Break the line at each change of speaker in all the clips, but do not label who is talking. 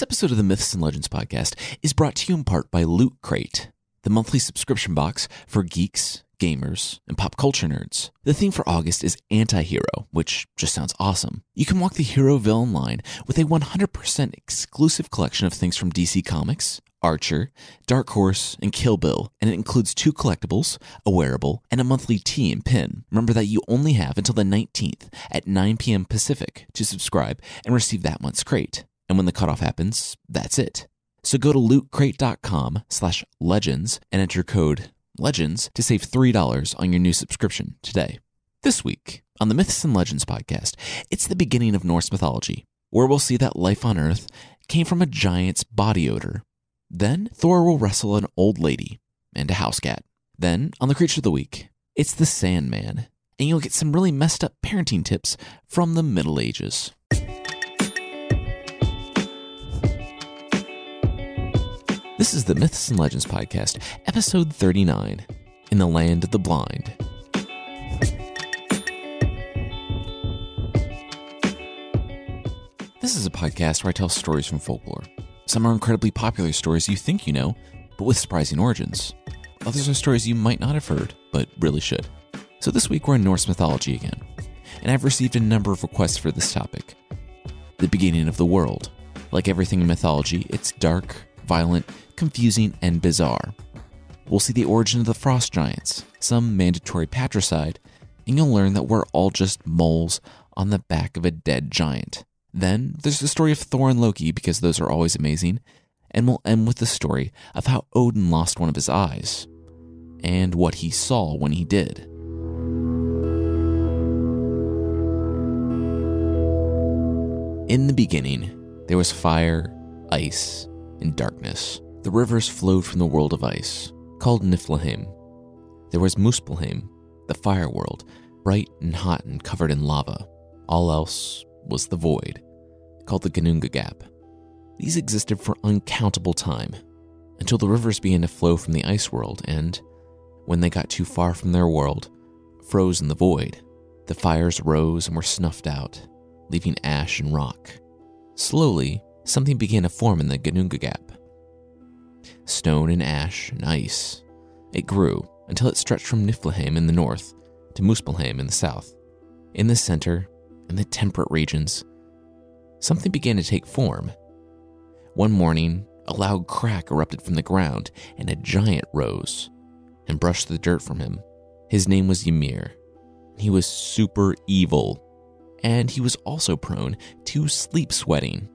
This episode of the Myths and Legends podcast is brought to you in part by Loot Crate, the monthly subscription box for geeks, gamers, and pop culture nerds. The theme for August is anti-hero, which just sounds awesome. You can walk the hero villain line with a 100% exclusive collection of things from DC Comics, Archer, Dark Horse, and Kill Bill, and it includes two collectibles, a wearable, and a monthly tee and pin. Remember that you only have until the 19th at 9 p.m. Pacific to subscribe and receive that month's crate. And when the cutoff happens, that's it. So go to lootcrate.com slash legends and enter code legends to save $3 on your new subscription today. This week on the Myths and Legends podcast, it's the beginning of Norse mythology, where we'll see that life on Earth came from a giant's body odor. Then Thor will wrestle an old lady and a house cat. Then, on the Creature of the Week, it's the Sandman, and you'll get some really messed up parenting tips from the Middle Ages. This is the Myths and Legends Podcast, episode 39 In the Land of the Blind. This is a podcast where I tell stories from folklore. Some are incredibly popular stories you think you know, but with surprising origins. Others are stories you might not have heard, but really should. So this week we're in Norse mythology again, and I've received a number of requests for this topic. The beginning of the world. Like everything in mythology, it's dark, violent, confusing, and bizarre. We'll see the origin of the frost giants, some mandatory patricide, and you'll learn that we're all just moles on the back of a dead giant. Then there's the story of Thor and Loki, because those are always amazing, and we'll end with the story of how Odin lost one of his eyes, and what he saw when he did. In the beginning, there was fire, ice, and darkness. The rivers flowed from the world of ice, called Niflheim. There was Muspelheim, the fire world, bright and hot and covered in lava. All else was the void, called the Ginnunga Gap. These existed for uncountable time, until the rivers began to flow from the ice world and, when they got too far from their world, froze in the void. The fires rose and were snuffed out, leaving ash and rock. Slowly, something began to form in the Ginnunga Gap. Stone and ash and ice. It grew until it stretched from Niflheim in the north to Muspelheim in the south. In the center, in the temperate regions, something began to take form. One morning, a loud crack erupted from the ground, and a giant rose and brushed the dirt from him. His name was Ymir. He was super evil, and he was also prone to sleep sweating.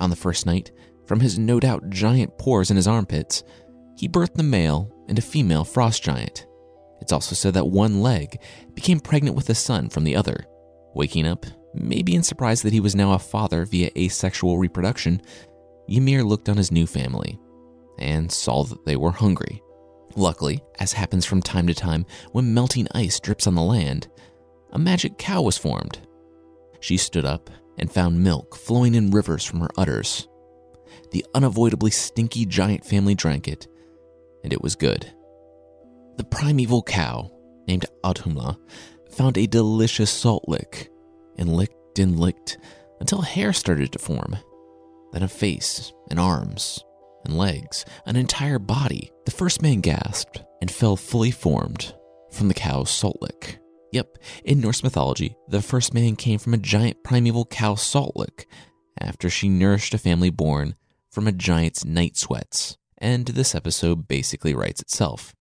On the first night, from his no doubt giant pores in his armpits, he birthed a male and a female frost giant. It's also said that one leg became pregnant with a son from the other. Waking up, maybe in surprise that he was now a father via asexual reproduction, Ymir looked on his new family and saw that they were hungry. Luckily, as happens from time to time when melting ice drips on the land, a magic cow was formed. She stood up and found milk flowing in rivers from her udders. The unavoidably stinky giant family drank it, and it was good. The primeval cow, named Audhumla, found a delicious salt lick and licked and licked until hair started to form. Then a face and arms and legs, an entire body. The first man gasped and fell fully formed from the cow's salt lick. Yep, in Norse mythology, the first man came from a giant primeval cow salt lick after she nourished a family born from a giant's night sweats. And this episode basically writes itself.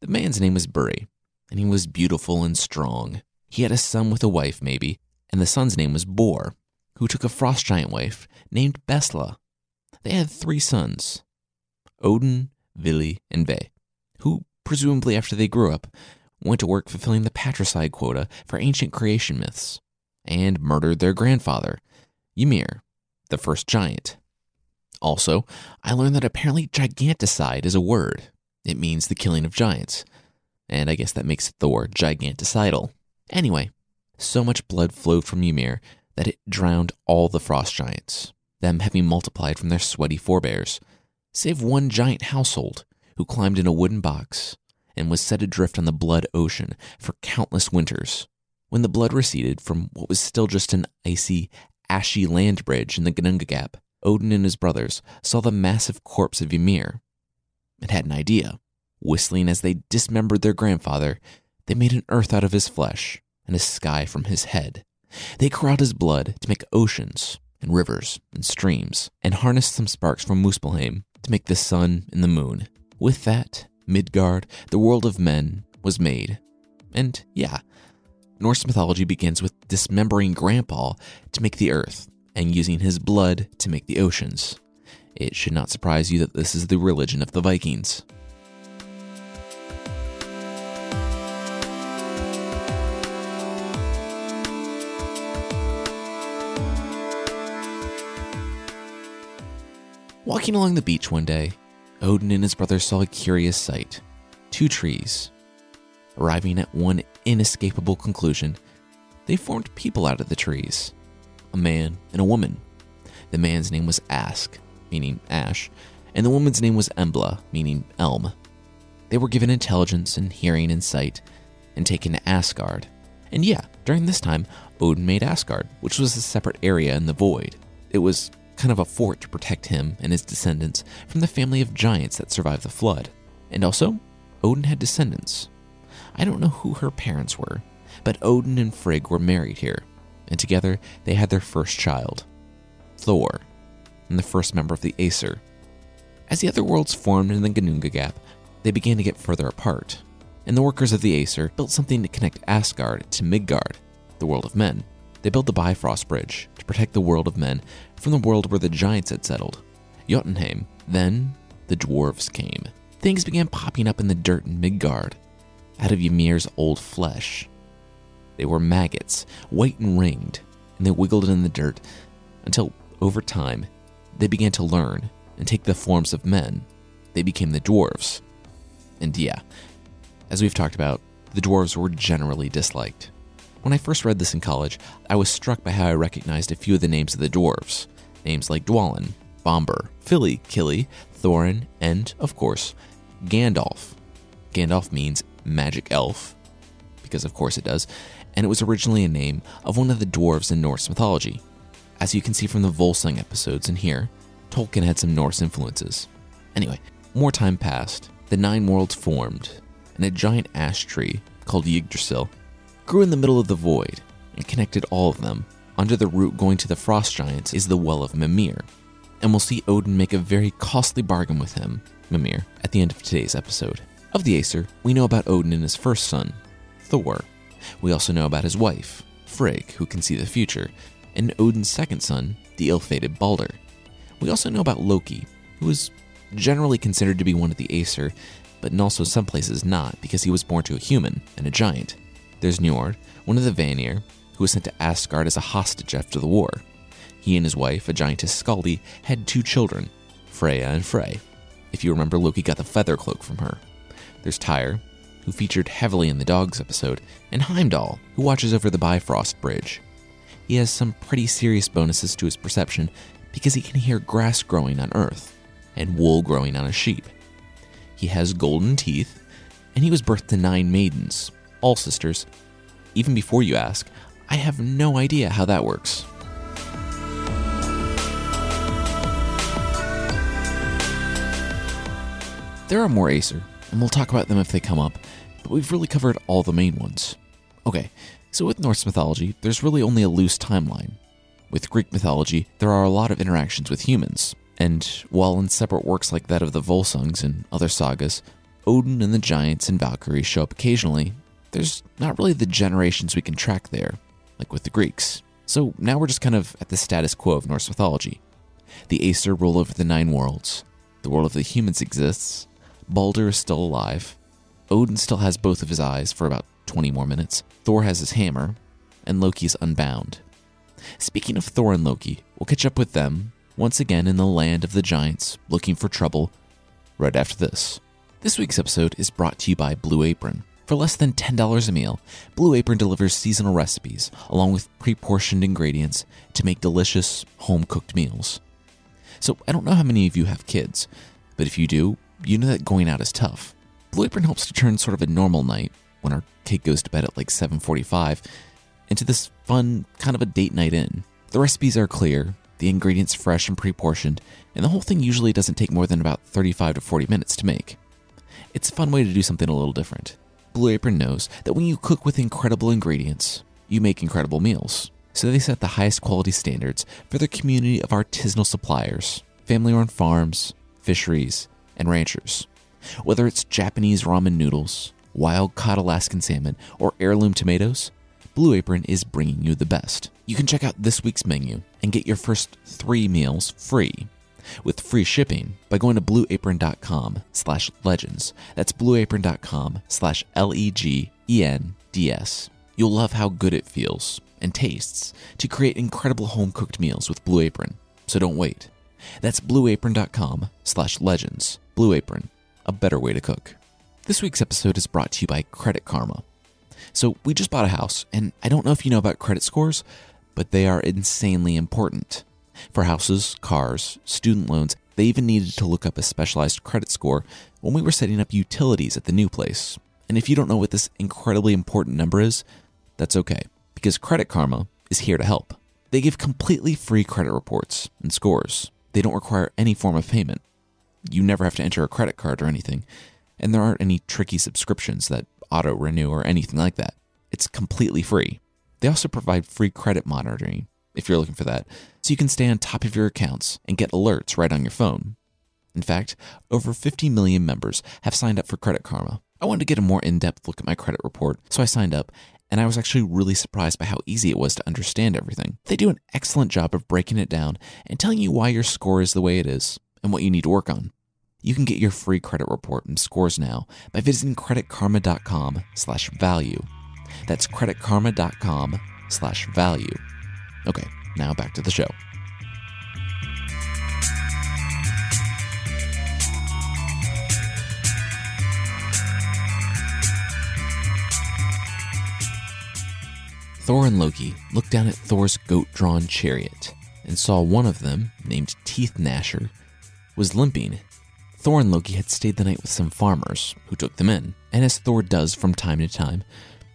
The man's name was Buri, and he was beautiful and strong. He had a son with a wife, maybe, and the son's name was Bor, who took a frost giant wife named Bestla. They had three sons Odin, Vili, and Ve, who, presumably after they grew up, went to work fulfilling the patricide quota for ancient creation myths and murdered their grandfather, Ymir, the first giant. Also, I learned that apparently giganticide is a word. It means the killing of giants. And I guess that makes Thor giganticidal. Anyway, so much blood flowed from Ymir that it drowned all the frost giants, them having multiplied from their sweaty forebears, save one giant household who climbed in a wooden box and was set adrift on the blood ocean for countless winters. When the blood receded from what was still just an icy, ashy land bridge in the Ginnunga Gap, Odin and his brothers saw the massive corpse of Ymir and had an idea. Whistling as they dismembered their grandfather, they made an earth out of his flesh and a sky from his head. They corralled his blood to make oceans and rivers and streams, and harnessed some sparks from Muspelheim to make the sun and the moon. With that, Midgard, the world of men, was made. And yeah, Norse mythology begins with dismembering Grandpa to make the earth and using his blood to make the oceans. It should not surprise you that this is the religion of the Vikings. Walking along the beach one day, Odin and his brother saw a curious sight two trees. Arriving at one inescapable conclusion, they formed people out of the trees a man and a woman. The man's name was Ask, meaning ash, and the woman's name was Embla, meaning elm. They were given intelligence and hearing and sight and taken to Asgard. And yeah, during this time, Odin made Asgard, which was a separate area in the void. It was kind of a fort to protect him and his descendants from the family of giants that survived the flood. And also, Odin had descendants. I don't know who her parents were, but Odin and Frigg were married here, and together they had their first child, Thor, and the first member of the Aesir. As the other worlds formed in the Ginnunga Gap, they began to get further apart, and the workers of the Aesir built something to connect Asgard to Midgard, the world of men. They built the Bifrost Bridge protect the world of men from the world where the giants had settled, Jotunheim. Then the dwarves came. Things began popping up in the dirt in Midgard, out of Ymir's old flesh. They were maggots, white and ringed, and they wiggled in the dirt until, over time, they began to learn and take the forms of men. They became the dwarves. And yeah, as we've talked about, the dwarves were generally disliked. When I first read this in college, I was struck by how I recognized a few of the names of the dwarves. Names like Dwalin, Bombur, Fili, Kili, Thorin, and, of course, Gandalf. Gandalf means magic elf, because of course it does, and it was originally a name of one of the dwarves in Norse mythology. As you can see from the Volsung episodes in here, Tolkien had some Norse influences. Anyway, more time passed, the Nine Worlds formed, and a giant ash tree called Yggdrasil grew in the middle of the void and connected all of them. Under the root going to the frost giants is the Well of Mimir, and we'll see Odin make a very costly bargain with him, Mimir, at the end of today's episode. Of the Aesir, we know about Odin and his first son, Thor. We also know about his wife, Frigg, who can see the future, and Odin's second son, the ill fated Balder. We also know about Loki, who is generally considered to be one of the Aesir, but in also some places not, because he was born to a human and a giant. There's Njord, one of the Vanir, who was sent to Asgard as a hostage after the war. He and his wife, a giantess Skadi, had two children, Freya and Frey. If you remember, Loki got the feather cloak from her. There's Tyr, who featured heavily in the Dogs episode, and Heimdall, who watches over the Bifrost Bridge. He has some pretty serious bonuses to his perception because he can hear grass growing on Earth and wool growing on a sheep. He has golden teeth, and he was birthed to nine maidens, all sisters. Even before you ask, I have no idea how that works. There are more Aesir, and we'll talk about them if they come up, but we've really covered all the main ones. Okay, so with Norse mythology, there's really only a loose timeline. With Greek mythology, there are a lot of interactions with humans, and while in separate works like that of the Volsungs and other sagas, Odin and the giants and Valkyries show up occasionally, there's not really the generations we can track there, like with the Greeks. So now we're just kind of at the status quo of Norse mythology. The Aesir rule over the nine worlds. The world of the humans exists. Balder is still alive. Odin still has both of his eyes for about 20 more minutes. Thor has his hammer. And Loki's unbound. Speaking of Thor and Loki, we'll catch up with them once again in the land of the giants, looking for trouble, right after this. This week's episode is brought to you by Blue Apron. For less than $10 a meal, Blue Apron delivers seasonal recipes along with pre portioned ingredients to make delicious, home cooked meals. So, I don't know how many of you have kids, but if you do, you know that going out is tough. Blue Apron helps to turn sort of a normal night, when our kid goes to bed at like 7:45, into this fun kind of a date night in. The recipes are clear, the ingredients fresh and pre portioned, and the whole thing usually doesn't take more than about 35 to 40 minutes to make. It's a fun way to do something a little different. Blue Apron knows that when you cook with incredible ingredients, you make incredible meals. So they set the highest quality standards for their community of artisanal suppliers, family run farms, fisheries, and ranchers. Whether it's Japanese ramen noodles, wild caught Alaskan salmon, or heirloom tomatoes, Blue Apron is bringing you the best. You can check out this week's menu and get your first three meals free with free shipping by going to blueapron.com slash legends. That's blueapron.com slash L-E-G-E-N-D-S. You'll love how good it feels and tastes to create incredible home-cooked meals with Blue Apron. So don't wait. That's blueapron.com slash legends. Blue Apron, a better way to cook. This week's episode is brought to you by Credit Karma. So we just bought a house, and I don't know if you know about credit scores, but they are insanely important. For houses, cars, student loans, they even needed to look up a specialized credit score when we were setting up utilities at the new place. And if you don't know what this incredibly important number is, that's okay, because Credit Karma is here to help. They give completely free credit reports and scores. They don't require any form of payment. You never have to enter a credit card or anything, and there aren't any tricky subscriptions that auto renew or anything like that. It's completely free. They also provide free credit monitoring if you're looking for that, so you can stay on top of your accounts and get alerts right on your phone. In fact, over 50 million members have signed up for Credit Karma. I wanted to get a more in depth look at my credit report, so I signed up, and I was actually really surprised by how easy it was to understand everything. They do an excellent job of breaking it down and telling you why your score is the way it is and what you need to work on. You can get your free credit report and scores now by visiting creditkarma.com slash value. That's creditkarma.com slash value. Okay, now back to the show. Thor and Loki looked down at Thor's goat drawn chariot and saw one of them, named Teeth Gnasher, was limping. Thor and Loki had stayed the night with some farmers who took them in, and as Thor does from time to time,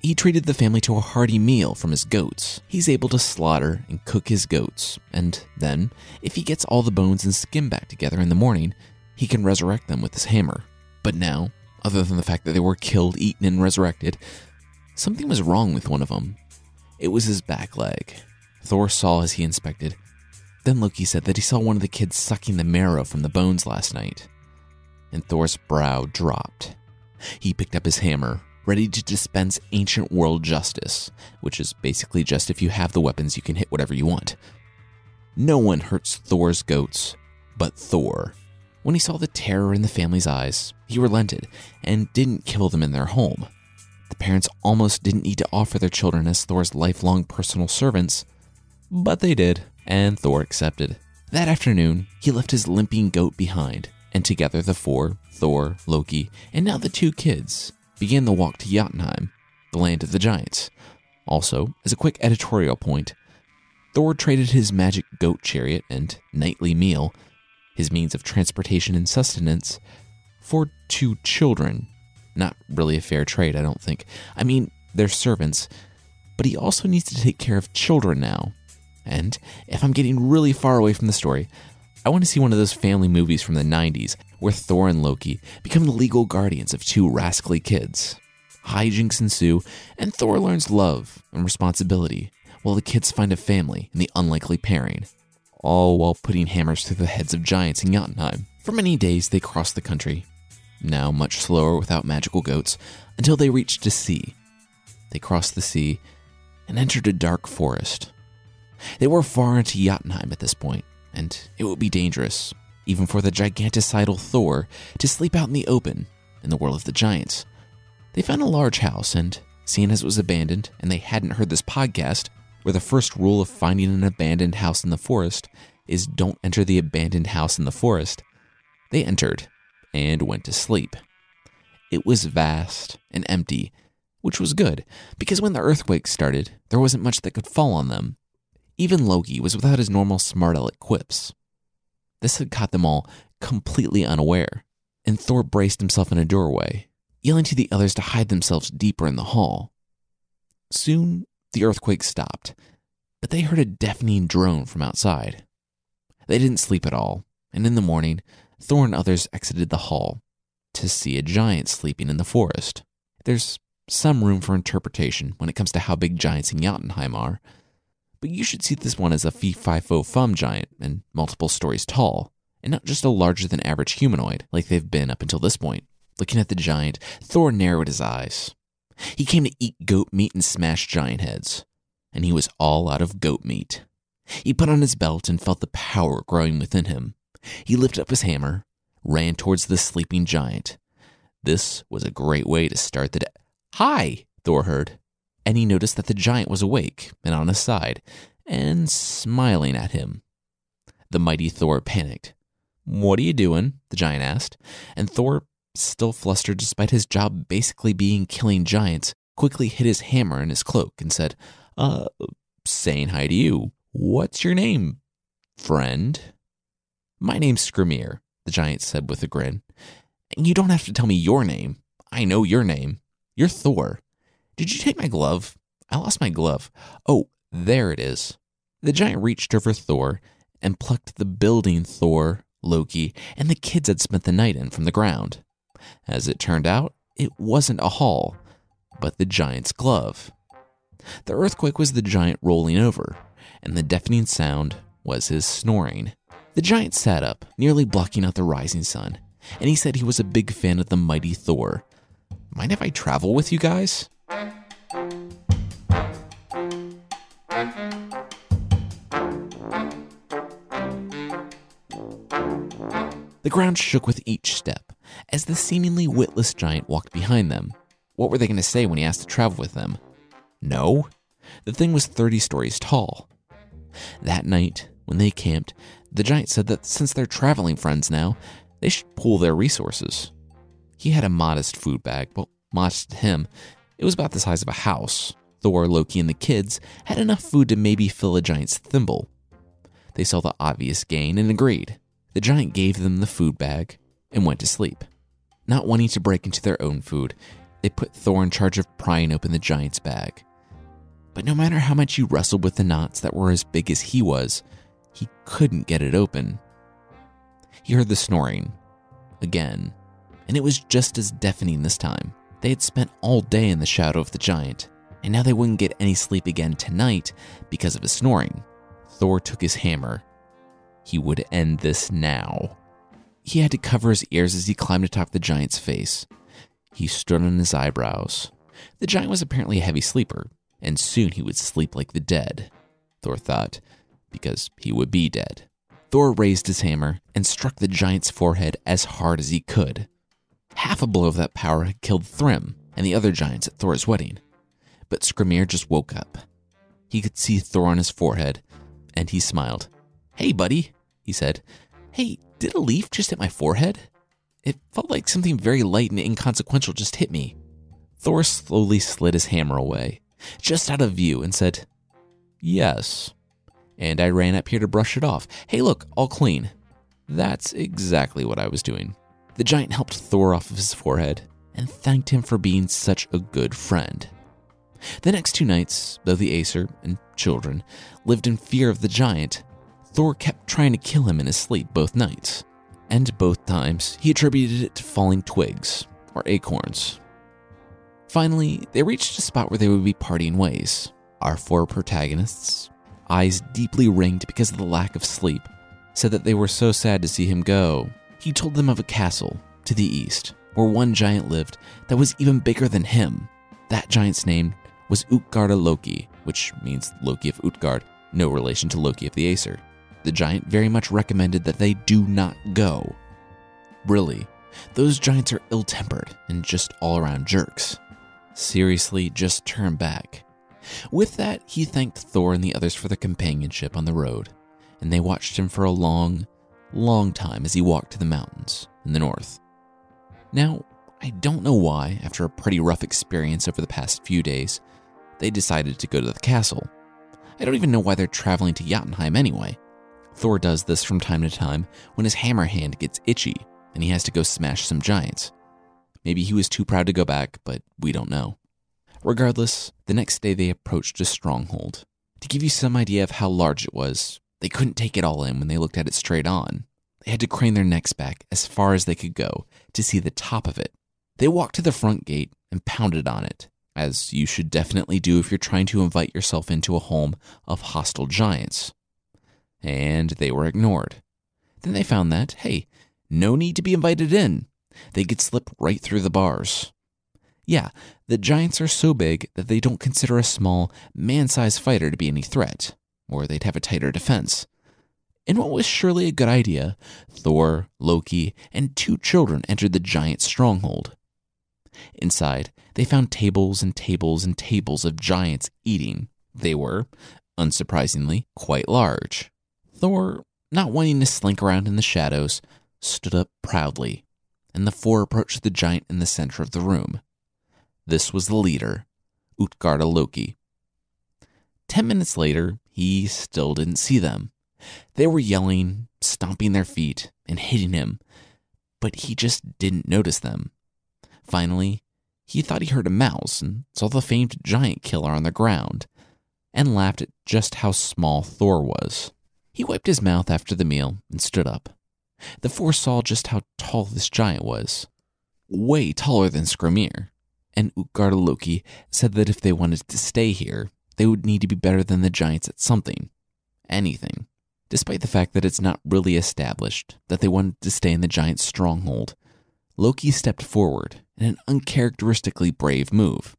he treated the family to a hearty meal from his goats. He's able to slaughter and cook his goats, and then, if he gets all the bones and skin back together in the morning, he can resurrect them with his hammer. But now, other than the fact that they were killed, eaten, and resurrected, something was wrong with one of them. It was his back leg. Thor saw as he inspected. Then Loki said that he saw one of the kids sucking the marrow from the bones last night. And Thor's brow dropped. He picked up his hammer, ready to dispense ancient world justice, which is basically just if you have the weapons, you can hit whatever you want. No one hurts Thor's goats but Thor. When he saw the terror in the family's eyes, he relented and didn't kill them in their home. The parents almost didn't need to offer their children as Thor's lifelong personal servants, but they did, and Thor accepted. That afternoon, he left his limping goat behind, and together the four, Thor, Loki, and now the two kids, began the walk to Jotunheim, the land of the giants. Also, as a quick editorial point, Thor traded his magic goat chariot and nightly meal, his means of transportation and sustenance, for two children not really a fair trade, I don't think. I mean, they're servants, but he also needs to take care of children now. And if I'm getting really far away from the story, I want to see one of those family movies from the 90s where Thor and Loki become the legal guardians of two rascally kids. Hijinks ensue, and Thor learns love and responsibility, while the kids find a family in the unlikely pairing, all while putting hammers through the heads of giants in Jotunheim. For many days, they cross the country, now much slower without magical goats, until they reached a sea. They crossed the sea and entered a dark forest. They were far into Jotunheim at this point, and it would be dangerous, even for the giganticidal Thor, to sleep out in the open in the world of the giants. They found a large house, and seeing as it was abandoned and they hadn't heard this podcast, where the first rule of finding an abandoned house in the forest is don't enter the abandoned house in the forest, they entered and went to sleep. It was vast and empty, which was good, because when the earthquake started, there wasn't much that could fall on them. Even Loki was without his normal smart aleck quips. This had caught them all completely unaware, and Thor braced himself in a doorway, yelling to the others to hide themselves deeper in the hall. Soon, the earthquake stopped, but they heard a deafening drone from outside. They didn't sleep at all, and in the morning, Thor and others exited the hall to see a giant sleeping in the forest. There's some room for interpretation when it comes to how big giants in Jotunheim are, but you should see this one as a fee fi fo fum giant and multiple stories tall, and not just a larger than average humanoid like they've been up until this point. Looking at the giant, Thor narrowed his eyes. He came to eat goat meat and smash giant heads, and he was all out of goat meat. He put on his belt and felt the power growing within him. He lifted up his hammer, ran towards the sleeping giant. This was a great way to start the day. Hi, Thor heard, and he noticed that the giant was awake and on his side and smiling at him. The mighty Thor panicked. What are you doing? the giant asked, and Thor, still flustered despite his job basically being killing giants, quickly hid his hammer in his cloak and said, Uh, saying hi to you. What's your name, friend? My name's Skrymir, the giant said with a grin. You don't have to tell me your name. I know your name. You're Thor. Did you take my glove? I lost my glove. Oh, there it is. The giant reached over Thor and plucked the building Thor, Loki, and the kids had spent the night in from the ground. As it turned out, it wasn't a hall, but the giant's glove. The earthquake was the giant rolling over, and the deafening sound was his snoring. The giant sat up, nearly blocking out the rising sun, and he said he was a big fan of the mighty Thor. Mind if I travel with you guys? The ground shook with each step as the seemingly witless giant walked behind them. What were they going to say when he asked to travel with them? No. The thing was 30 stories tall. That night, when they camped, the giant said that since they're traveling friends now, they should pool their resources. He had a modest food bag, well, modest to him. It was about the size of a house. Thor, Loki, and the kids had enough food to maybe fill a giant's thimble. They saw the obvious gain and agreed. The giant gave them the food bag and went to sleep. Not wanting to break into their own food, they put Thor in charge of prying open the giant's bag. But no matter how much he wrestled with the knots that were as big as he was, he couldn't get it open. He heard the snoring again, and it was just as deafening this time. They had spent all day in the shadow of the giant, and now they wouldn't get any sleep again tonight because of his snoring. Thor took his hammer. He would end this now. He had to cover his ears as he climbed atop the giant's face. He stood on his eyebrows. The giant was apparently a heavy sleeper, and soon he would sleep like the dead, Thor thought, because he would be dead. Thor raised his hammer and struck the giant's forehead as hard as he could. Half a blow of that power had killed Thrym and the other giants at Thor's wedding. But Skrymir just woke up. He could see Thor on his forehead, and he smiled. Hey, buddy, he said. Hey, did a leaf just hit my forehead? It felt like something very light and inconsequential just hit me. Thor slowly slid his hammer away, just out of view, and said, Yes, and I ran up here to brush it off. Hey, look, all clean. That's exactly what I was doing. The giant helped Thor off of his forehead and thanked him for being such a good friend. The next two nights, though the Aesir and children lived in fear of the giant, Thor kept trying to kill him in his sleep both nights. And both times, he attributed it to falling twigs, or acorns. Finally, they reached a spot where they would be parting ways. Our four protagonists, eyes deeply ringed because of the lack of sleep, said that they were so sad to see him go. He told them of a castle to the east where one giant lived that was even bigger than him. That giant's name was Utgarda Loki, which means Loki of Utgard, no relation to Loki of the Aesir. The giant very much recommended that they do not go. Really, those giants are ill tempered and just all around jerks. Seriously, just turn back. With that, he thanked Thor and the others for their companionship on the road, and they watched him for a long, long time as he walked to the mountains in the north. Now, I don't know why, after a pretty rough experience over the past few days, they decided to go to the castle. I don't even know why they're traveling to Jotunheim anyway. Thor does this from time to time when his hammer hand gets itchy and he has to go smash some giants. Maybe he was too proud to go back, but we don't know. Regardless, the next day they approached a stronghold. To give you some idea of how large it was, They couldn't take it all in when they looked at it straight on. They had to crane their necks back as far as they could go to see the top of it. They walked to the front gate and pounded on it, as you should definitely do if you're trying to invite yourself into a home of hostile giants. And they were ignored. Then they found that, hey, no need to be invited in. They could slip right through the bars. Yeah, the giants are so big that they don't consider a small, man sized fighter to be any threat, or they'd have a tighter defense. In what was surely a good idea, Thor, Loki, and two children entered the giant stronghold. Inside, they found tables and tables and tables of giants eating. They were, unsurprisingly, quite large. Thor, not wanting to slink around in the shadows, stood up proudly, and the four approached the giant in the center of the room. This was the leader, Utgarda Loki. Ten minutes later, he still didn't see them. They were yelling, stomping their feet, and hitting him, but he just didn't notice them. Finally, he thought he heard a mouse and saw the famed giant killer on the ground, and laughed at just how small Thor was. He wiped his mouth after the meal and stood up. The four saw just how tall this giant was. Way taller than Skrymir. And Utgarda Loki said that if they wanted to stay here, they would need to be better than the giants at something. Anything. Despite the fact that it's not really established that they wanted to stay in the giant's stronghold, Loki stepped forward in an uncharacteristically brave move.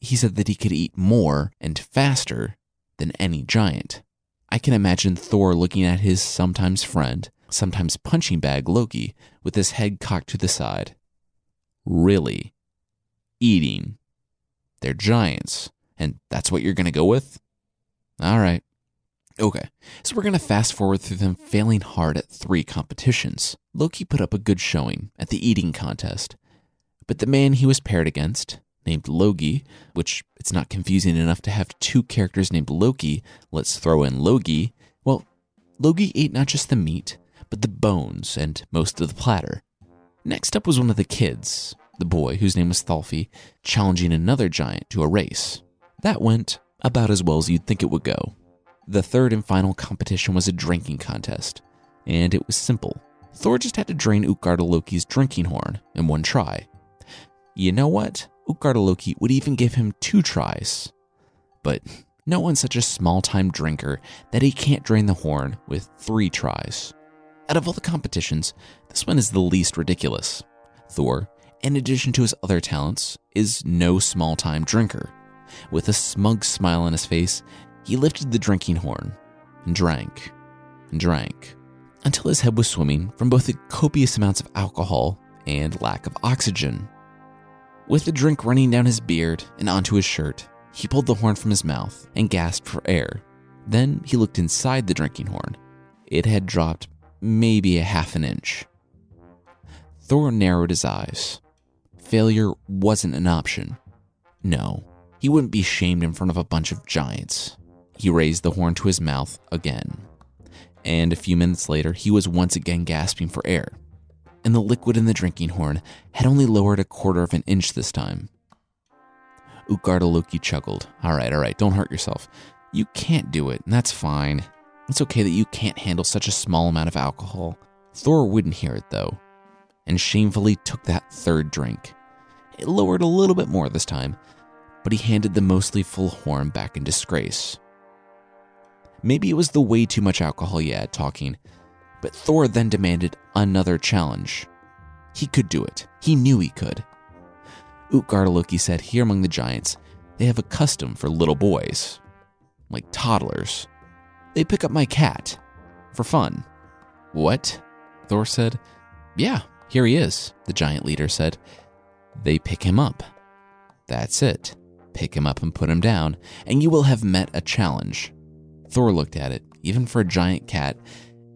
He said that he could eat more and faster than any giant. I can imagine Thor looking at his sometimes friend sometimes punching bag Loki with his head cocked to the side. Really? Eating. They're giants, and that's what you're going to go with? All right. Okay, so we're going to fast forward through them failing hard at three competitions. Loki put up a good showing at the eating contest, but the man he was paired against, named Logi, which it's not confusing enough to have two characters named Loki, let's throw in Logi. Well, Logi ate not just the meat, but the bones and most of the platter. Next up was one of the kids, the boy whose name was Thjalfi, challenging another giant to a race. That went about as well as you'd think it would go. The third and final competition was a drinking contest, and it was simple. Thor just had to drain Utgarda Loki's drinking horn in one try. You know what? Utgarda Loki would even give him two tries. But no one's such a small time drinker that he can't drain the horn with three tries. Out of all the competitions, this one is the least ridiculous. Thor, in addition to his other talents, is no small time drinker. With a smug smile on his face, he lifted the drinking horn and drank and drank until his head was swimming from both the copious amounts of alcohol and lack of oxygen. With the drink running down his beard and onto his shirt, he pulled the horn from his mouth and gasped for air. Then he looked inside the drinking horn. It had dropped maybe a half an inch. Thor narrowed his eyes. Failure wasn't an option. No, he wouldn't be shamed in front of a bunch of giants. He raised the horn to his mouth again. And a few minutes later, he was once again gasping for air. And the liquid in the drinking horn had only lowered a quarter of an inch this time. Utgarda Loki chuckled. All right, all right, don't hurt yourself. You can't do it, and that's fine. It's okay that you can't handle such a small amount of alcohol. Thor wouldn't hear it, though, and shamefully took that third drink. It lowered a little bit more this time, but he handed the mostly full horn back in disgrace. Maybe it was the way too much alcohol he had talking, but Thor then demanded another challenge. He could do it. He knew he could. Utgarda Loki said here among the giants, they have a custom for little boys, like toddlers. They pick up my cat for fun. What? Thor said. Yeah, here he is, the giant leader said. They pick him up. That's it. Pick him up and put him down, and you will have met a challenge. Thor looked at it. Even for a giant cat,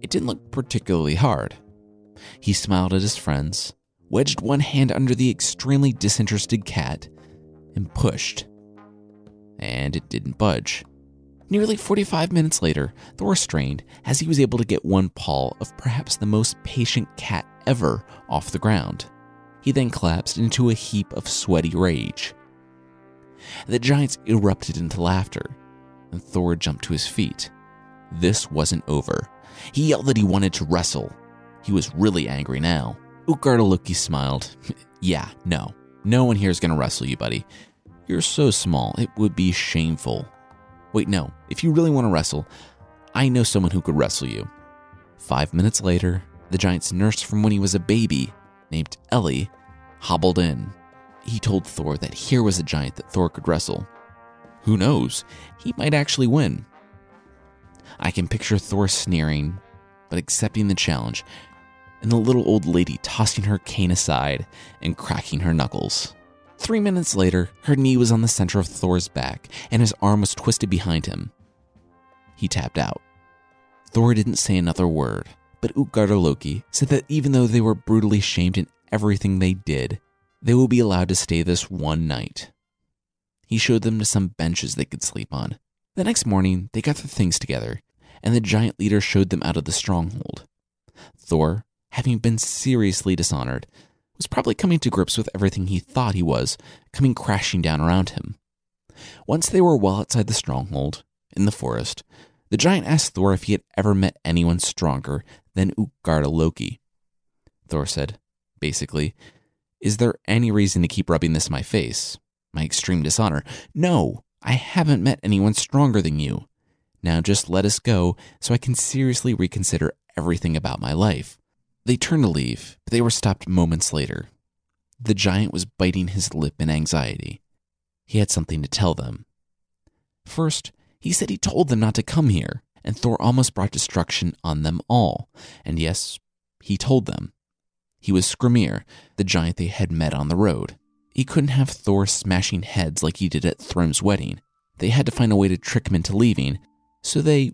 it didn't look particularly hard. He smiled at his friends, wedged one hand under the extremely disinterested cat, and pushed. And it didn't budge. Nearly 45 minutes later, Thor strained as he was able to get one paw of perhaps the most patient cat ever off the ground. He then collapsed into a heap of sweaty rage. The giants erupted into laughter, and Thor jumped to his feet. this wasn't over. He yelled that he wanted to wrestle. He was really angry now. Utgarda smiled. yeah, no. No one here is going to wrestle you, buddy. You're so small, it would be shameful. Wait, no. If you really want to wrestle, I know someone who could wrestle you. Five minutes later, the giant's nurse from when he was a baby, named Elli, hobbled in. He told Thor that here was a giant that Thor could wrestle. Who knows? He might actually win. I can picture Thor sneering, but accepting the challenge, and the little old lady tossing her cane aside and cracking her knuckles. Three minutes later, her knee was on the center of Thor's back, and his arm was twisted behind him. He tapped out. Thor didn't say another word, but Utgarda Loki said that even though they were brutally shamed in everything they did, they will be allowed to stay this one night. He showed them to some benches they could sleep on. The next morning, they got their things together, and the giant leader showed them out of the stronghold. Thor, having been seriously dishonored, was probably coming to grips with everything he thought he was, coming crashing down around him. Once they were well outside the stronghold, in the forest, the giant asked Thor if he had ever met anyone stronger than Utgarda Loki. Thor said, basically, Is there any reason to keep rubbing this in my face? My extreme dishonor. No, I haven't met anyone stronger than you. Now just let us go so I can seriously reconsider everything about my life. They turned to leave, but they were stopped moments later. The giant was biting his lip in anxiety. He had something to tell them. First, he said he told them not to come here, and Thor almost brought destruction on them all. And yes, he told them. He was Skrymir, the giant they had met on the road. He couldn't have Thor smashing heads like he did at Thrym's wedding. They had to find a way to trick him into leaving, so they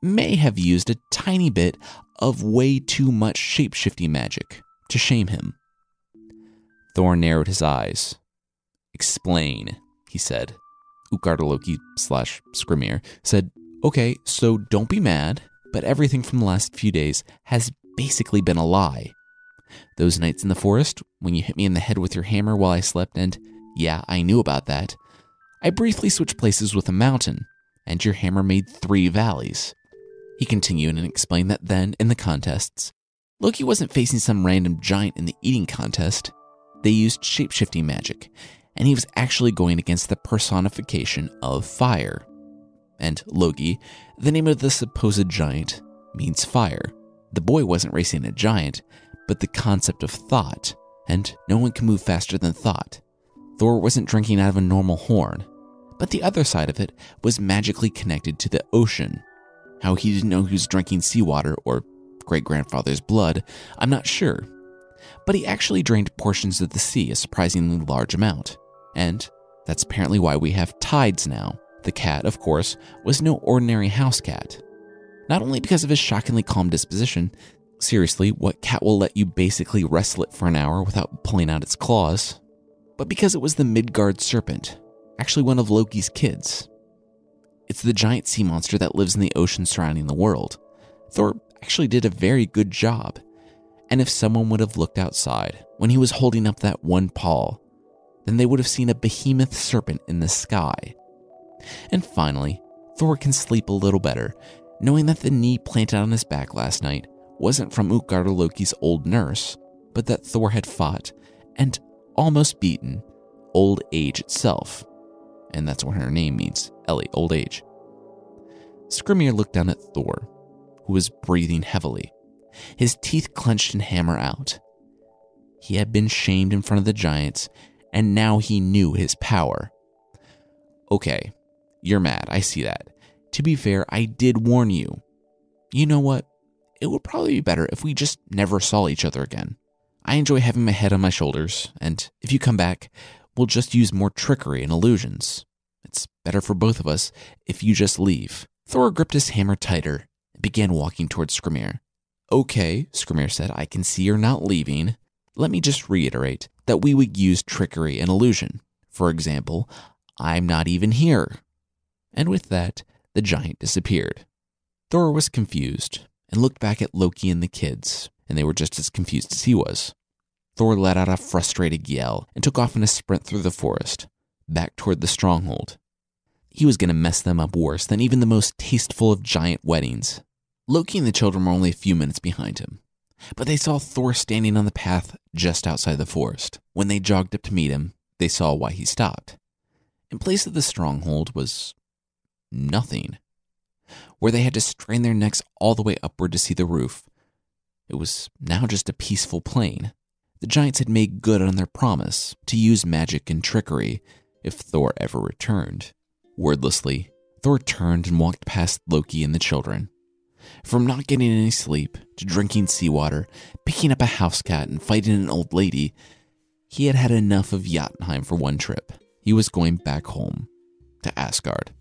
may have used a tiny bit of way too much shapeshifting magic to shame him. Thor narrowed his eyes. Explain, he said. Utgarda slash Skrymir said, Okay, so don't be mad, but everything from the last few days has basically been a lie. Those nights in the forest, when you hit me in the head with your hammer while I slept, and yeah, I knew about that, I briefly switched places with a mountain, and your hammer made three valleys. He continued and explained that then, in the contests, Loki wasn't facing some random giant in the eating contest. They used shapeshifting magic, and he was actually going against the personification of fire. And Logi, the name of the supposed giant, means fire. The boy wasn't racing a giant, but the concept of thought, and no one can move faster than thought. Thor wasn't drinking out of a normal horn, but the other side of it was magically connected to the ocean. How he didn't know he was drinking seawater or great grandfather's blood, I'm not sure. But he actually drained portions of the sea a surprisingly large amount. And that's apparently why we have tides now. The cat, of course, was no ordinary house cat. Not only because of his shockingly calm disposition, seriously, what cat will let you basically wrestle it for an hour without pulling out its claws? But because it was the Midgard serpent, actually one of Loki's kids. It's the giant sea monster that lives in the ocean surrounding the world. Thor actually did a very good job. And if someone would have looked outside when he was holding up that one paw then they would have seen a behemoth serpent in the sky. And finally, Thor can sleep a little better, knowing that the knee planted on his back last night wasn't from Utgarda Loki's old nurse, but that Thor had fought and almost beaten old age itself. And that's what her name means Elli, old age. Skrymir looked down at Thor, who was breathing heavily, his teeth clenched and hammer out. He had been shamed in front of the giants and now he knew his power. Okay, you're mad, I see that. To be fair, I did warn you. You know what? It would probably be better if we just never saw each other again. I enjoy having my head on my shoulders, and if you come back, we'll just use more trickery and illusions. It's better for both of us if you just leave. Thor gripped his hammer tighter and began walking towards Skrymir. Okay, Skrymir said, I can see you're not leaving. Let me just reiterate that we would use trickery and illusion. For example, I'm not even here. And with that, the giant disappeared. Thor was confused and looked back at Loki and the kids, and they were just as confused as he was. Thor let out a frustrated yell and took off in a sprint through the forest, back toward the stronghold. he was going to mess them up worse than even the most tasteful of giant weddings. Loki and the children were only a few minutes behind him, but they saw Thor standing on the path just outside the forest. When they jogged up to meet him, they saw why he stopped. In place of the stronghold was nothing. Where they had to strain their necks all the way upward to see the roof, it was now just a peaceful plain. The giants had made good on their promise to use magic and trickery if Thor ever returned. Wordlessly, Thor turned and walked past Loki and the children. From not getting any sleep to drinking seawater, picking up a house cat, and fighting an old lady, he had had enough of Jotunheim for one trip. He was going back home to Asgard.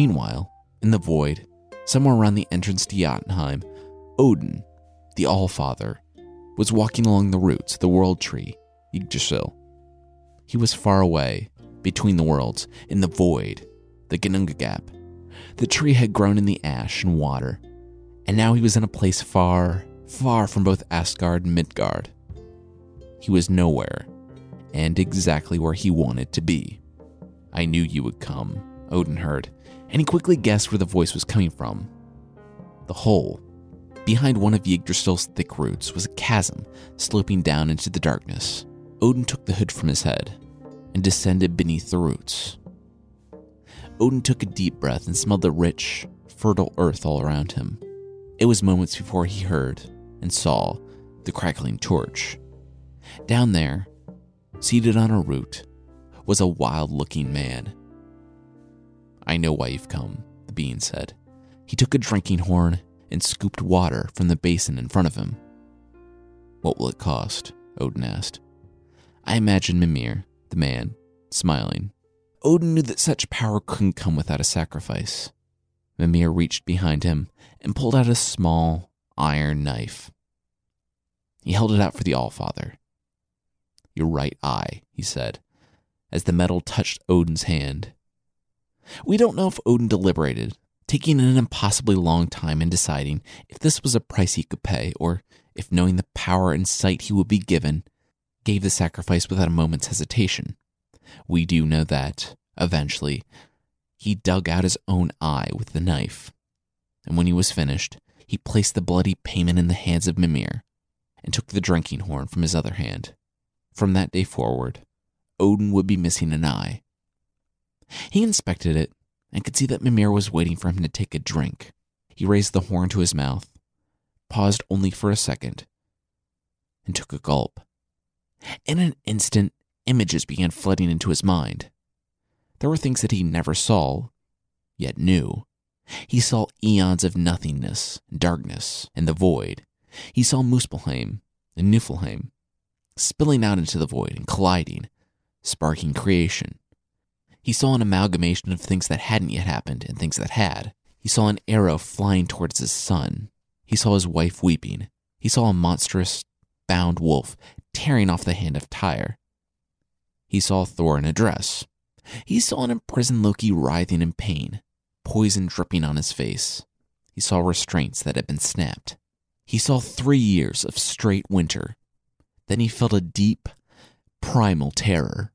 Meanwhile, in the void, somewhere around the entrance to Jotunheim, Odin, the Allfather, was walking along the roots of the world tree, Yggdrasil. He was far away, between the worlds, in the void, the Ginnunga Gap. The tree had grown in the ash and water, and now he was in a place far, far from both Asgard and Midgard. He was nowhere, and exactly where he wanted to be. I knew you would come, Odin heard, and he quickly guessed where the voice was coming from. The hole. Behind one of Yggdrasil's thick roots was a chasm sloping down into the darkness. Odin took the hood from his head and descended beneath the roots. Odin took a deep breath and smelled the rich, fertile earth all around him. It was moments before he heard and saw the crackling torch. Down there, seated on a root, was a wild looking man. I know why you've come, the being said. He took a drinking horn and scooped water from the basin in front of him. What will it cost? Odin asked. I imagined Mimir, the man, smiling. Odin knew that such power couldn't come without a sacrifice. Mimir reached behind him and pulled out a small iron knife. He held it out for the Allfather. Your right eye, he said, as the metal touched Odin's hand. We don't know if Odin deliberated, taking an impossibly long time in deciding if this was a price he could pay, or if knowing the power and sight he would be given, gave the sacrifice without a moment's hesitation. We do know that, eventually, he dug out his own eye with the knife. And when he was finished, he placed the bloody payment in the hands of Mimir and took the drinking horn from his other hand. From that day forward, Odin would be missing an eye. He inspected it and could see that Mimir was waiting for him to take a drink. He raised the horn to his mouth, paused only for a second, and took a gulp. In an instant, images began flooding into his mind. There were things that he never saw, yet knew. He saw eons of nothingness, darkness, and the void. He saw Muspelheim and Niflheim spilling out into the void and colliding, sparking creation. He saw an amalgamation of things that hadn't yet happened and things that had. He saw an arrow flying towards his son. He saw his wife weeping. He saw a monstrous, bound wolf tearing off the hand of Tyr. He saw Thor in a dress. He saw an imprisoned Loki writhing in pain, poison dripping on his face. He saw restraints that had been snapped. He saw three years of straight winter. Then he felt a deep, primal terror.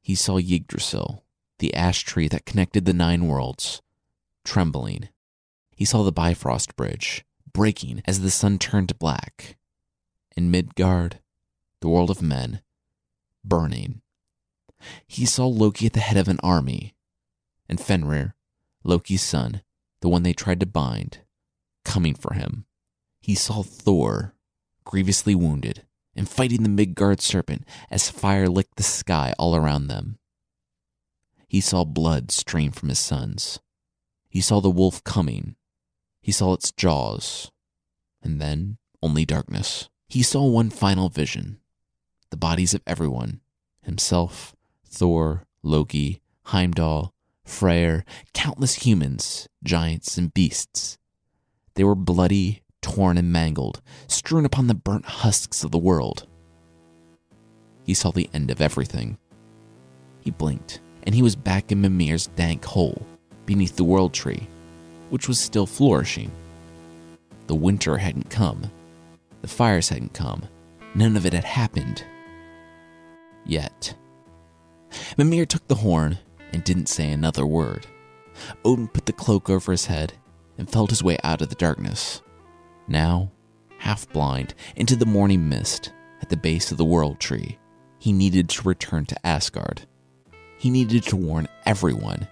He saw Yggdrasil, the ash tree that connected the nine worlds, trembling. He saw the Bifrost Bridge breaking as the sun turned black. And Midgard, the world of men, burning. He saw Loki at the head of an army, and Fenrir, Loki's son, the one they tried to bind, coming for him. He saw Thor, grievously wounded, and fighting the Midgard serpent as fire licked the sky all around them. He saw blood stream from his sons. He saw the wolf coming. He saw its jaws. And then only darkness. He saw one final vision the bodies of everyone himself, Thor, Loki, Heimdall, Freyr, countless humans, giants, and beasts. They were bloody, torn, and mangled, strewn upon the burnt husks of the world. He saw the end of everything. He blinked, and he was back in Mimir's dank hole, beneath the world tree, which was still flourishing. The winter hadn't come. The fires hadn't come. None of it had happened. Yet. Mimir took the horn and didn't say another word. Odin put the cloak over his head and felt his way out of the darkness. Now, half blind, into the morning mist at the base of the World Tree, he needed to return to Asgard. He needed to warn everyone.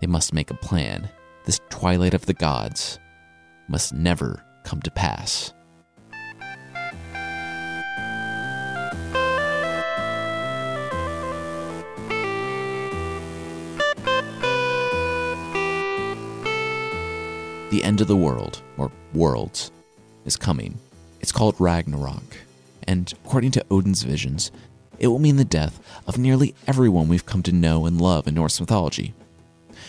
They must make a plan. This twilight of the gods must never come to pass. The end of the world, or worlds, is coming. It's called Ragnarok, and according to Odin's visions, it will mean the death of nearly everyone we've come to know and love in Norse mythology.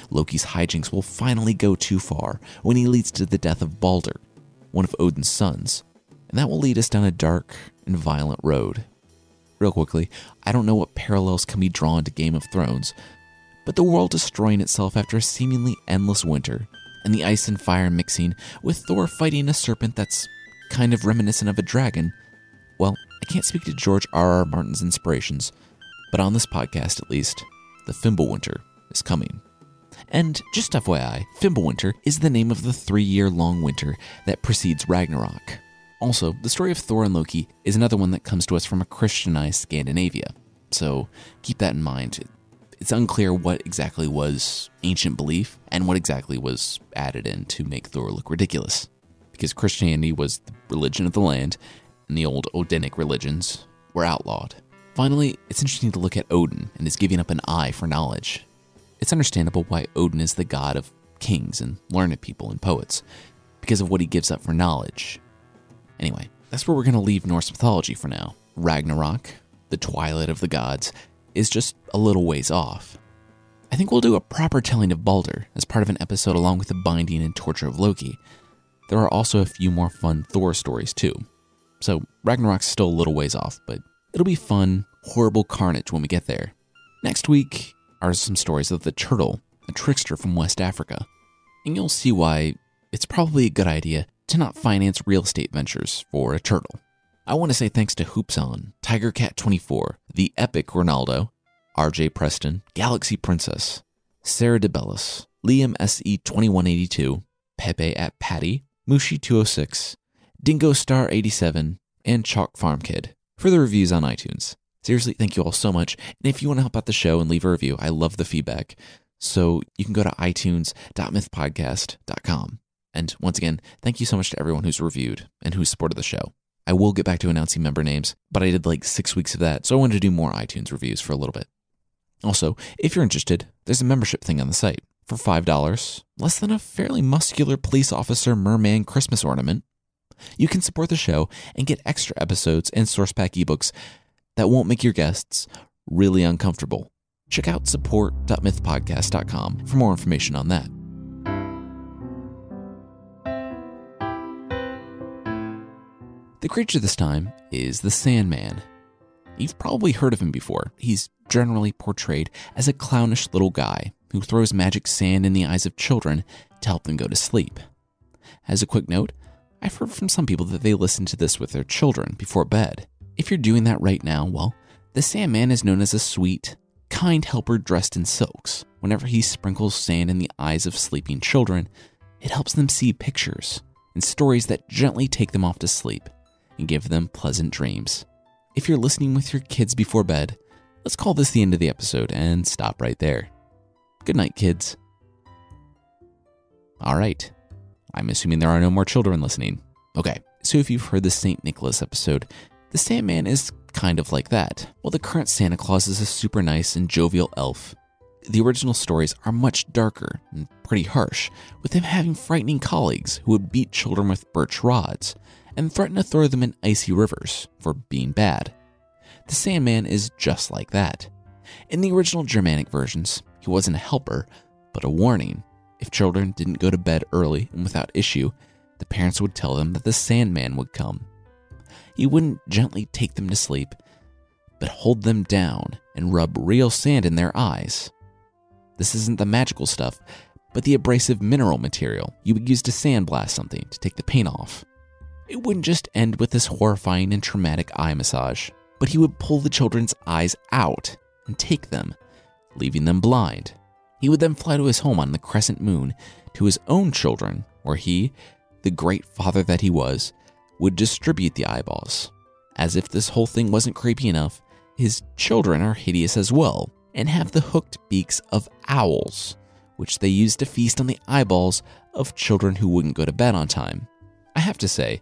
Loki's hijinks will finally go too far when he leads to the death of Balder, one of Odin's sons, and that will lead us down a dark and violent road. Real quickly, I don't know what parallels can be drawn to Game of Thrones, but the world destroying itself after a seemingly endless winter and the ice and fire mixing with Thor fighting a serpent that's kind of reminiscent of a dragon. Well, I can't speak to George R. R. Martin's inspirations, but on this podcast at least, the Fimbulwinter is coming. And just FYI, Fimbulwinter is the name of the three year long winter that precedes Ragnarok. Also, the story of Thor and Loki is another one that comes to us from a Christianized Scandinavia. So keep that in mind it's unclear what exactly was ancient belief and what exactly was added in to make Thor look ridiculous. Because Christianity was the religion of the land, and the old Odinic religions were outlawed. Finally, it's interesting to look at Odin and his giving up an eye for knowledge. It's understandable why Odin is the god of kings and learned people and poets, because of what he gives up for knowledge. Anyway, that's where we're going to leave Norse mythology for now. Ragnarok, the twilight of the gods, is just a little ways off. I think we'll do a proper telling of Balder as part of an episode along with the binding and torture of Loki. There are also a few more fun Thor stories too. So Ragnarok's still a little ways off, but it'll be fun, horrible carnage when we get there. Next week are some stories of the turtle, a trickster from West Africa. And you'll see why it's probably a good idea to not finance real estate ventures for a turtle. I want to say thanks to Hoops On, Tiger Cat 24, The Epic Ronaldo, RJ Preston, Galaxy Princess, Sarah DeBellis, Liam SE 2182, Pepe at Patty, Mushi 206, Dingo Star 87, and Chalk Farm Kid for the reviews on iTunes. Seriously, thank you all so much. And if you want to help out the show and leave a review, I love the feedback. So you can go to itunes.mythpodcast.com. And once again, thank you so much to everyone who's reviewed and who's supported the show. I will get back to announcing member names, but I did like six weeks of that, so I wanted to do more iTunes reviews for a little bit. Also, if you're interested, there's a membership thing on the site. For $5, less than a fairly muscular police officer merman Christmas ornament, you can support the show and get extra episodes and source pack ebooks that won't make your guests really uncomfortable. Check out support.mythpodcast.com for more information on that. The creature this time is the Sandman. You've probably heard of him before. He's generally portrayed as a clownish little guy who throws magic sand in the eyes of children to help them go to sleep. As a quick note, I've heard from some people that they listen to this with their children before bed. If you're doing that right now, well, the Sandman is known as a sweet, kind helper dressed in silks. Whenever he sprinkles sand in the eyes of sleeping children, it helps them see pictures and stories that gently take them off to sleep and give them pleasant dreams. If you're listening with your kids before bed, let's call this the end of the episode and stop right there. Good night, kids. All right. I'm assuming there are no more children listening. Okay, so if you've heard the St. Nicholas episode, the Sandman is kind of like that. While the current Santa Claus is a super nice and jovial elf, the original stories are much darker and pretty harsh, with him having frightening colleagues who would beat children with birch rods and threaten to throw them in icy rivers for being bad. The Sandman is just like that. In the original Germanic versions, he wasn't a helper, but a warning. If children didn't go to bed early and without issue, the parents would tell them that the Sandman would come. He wouldn't gently take them to sleep, but hold them down and rub real sand in their eyes. This isn't the magical stuff, but the abrasive mineral material you would use to sandblast something to take the paint off. It wouldn't just end with this horrifying and traumatic eye massage, but he would pull the children's eyes out and take them, leaving them blind. He would then fly to his home on the crescent moon to his own children, where he, the great father that he was, would distribute the eyeballs. As if this whole thing wasn't creepy enough, his children are hideous as well and have the hooked beaks of owls, which they use to feast on the eyeballs of children who wouldn't go to bed on time. I have to say,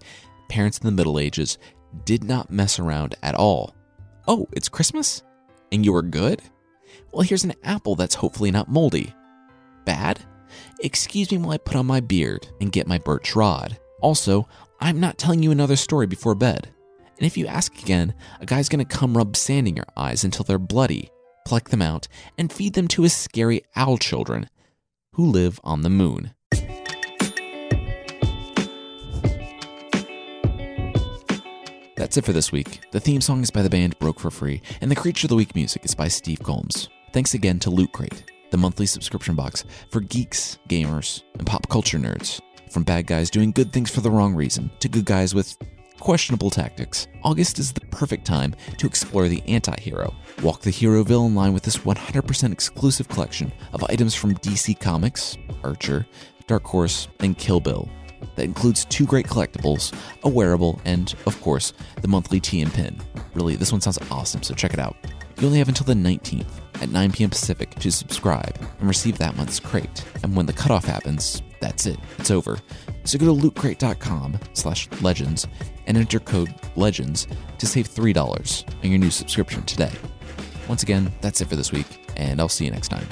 parents in the Middle Ages did not mess around at all. Oh, it's Christmas? And you were good? Well, here's an apple that's hopefully not moldy. Bad? Excuse me while I put on my beard and get my birch rod. Also, I'm not telling you another story before bed. And if you ask again, a guy's gonna come rub sand in your eyes until they're bloody, pluck them out, and feed them to his scary owl children who live on the moon. That's it for this week. The theme song is by the band Broke for Free, and the Creature of the Week music is by Steve Combs. Thanks again to Loot Crate, the monthly subscription box for geeks, gamers, and pop culture nerds. From bad guys doing good things for the wrong reason to good guys with questionable tactics, August is the perfect time to explore the anti hero. Walk the hero villain line with this 100% exclusive collection of items from DC Comics, Archer, Dark Horse, and Kill Bill. That includes two great collectibles, a wearable, and, of course, the monthly tee and pin. Really, this one sounds awesome, so check it out. You only have until the 19th at 9 p.m. Pacific to subscribe and receive that month's crate. And when the cutoff happens, that's it. It's over. So go to lootcrate.com slash legends and enter code LEGENDS to save $3 on your new subscription today. Once again, that's it for this week, and I'll see you next time.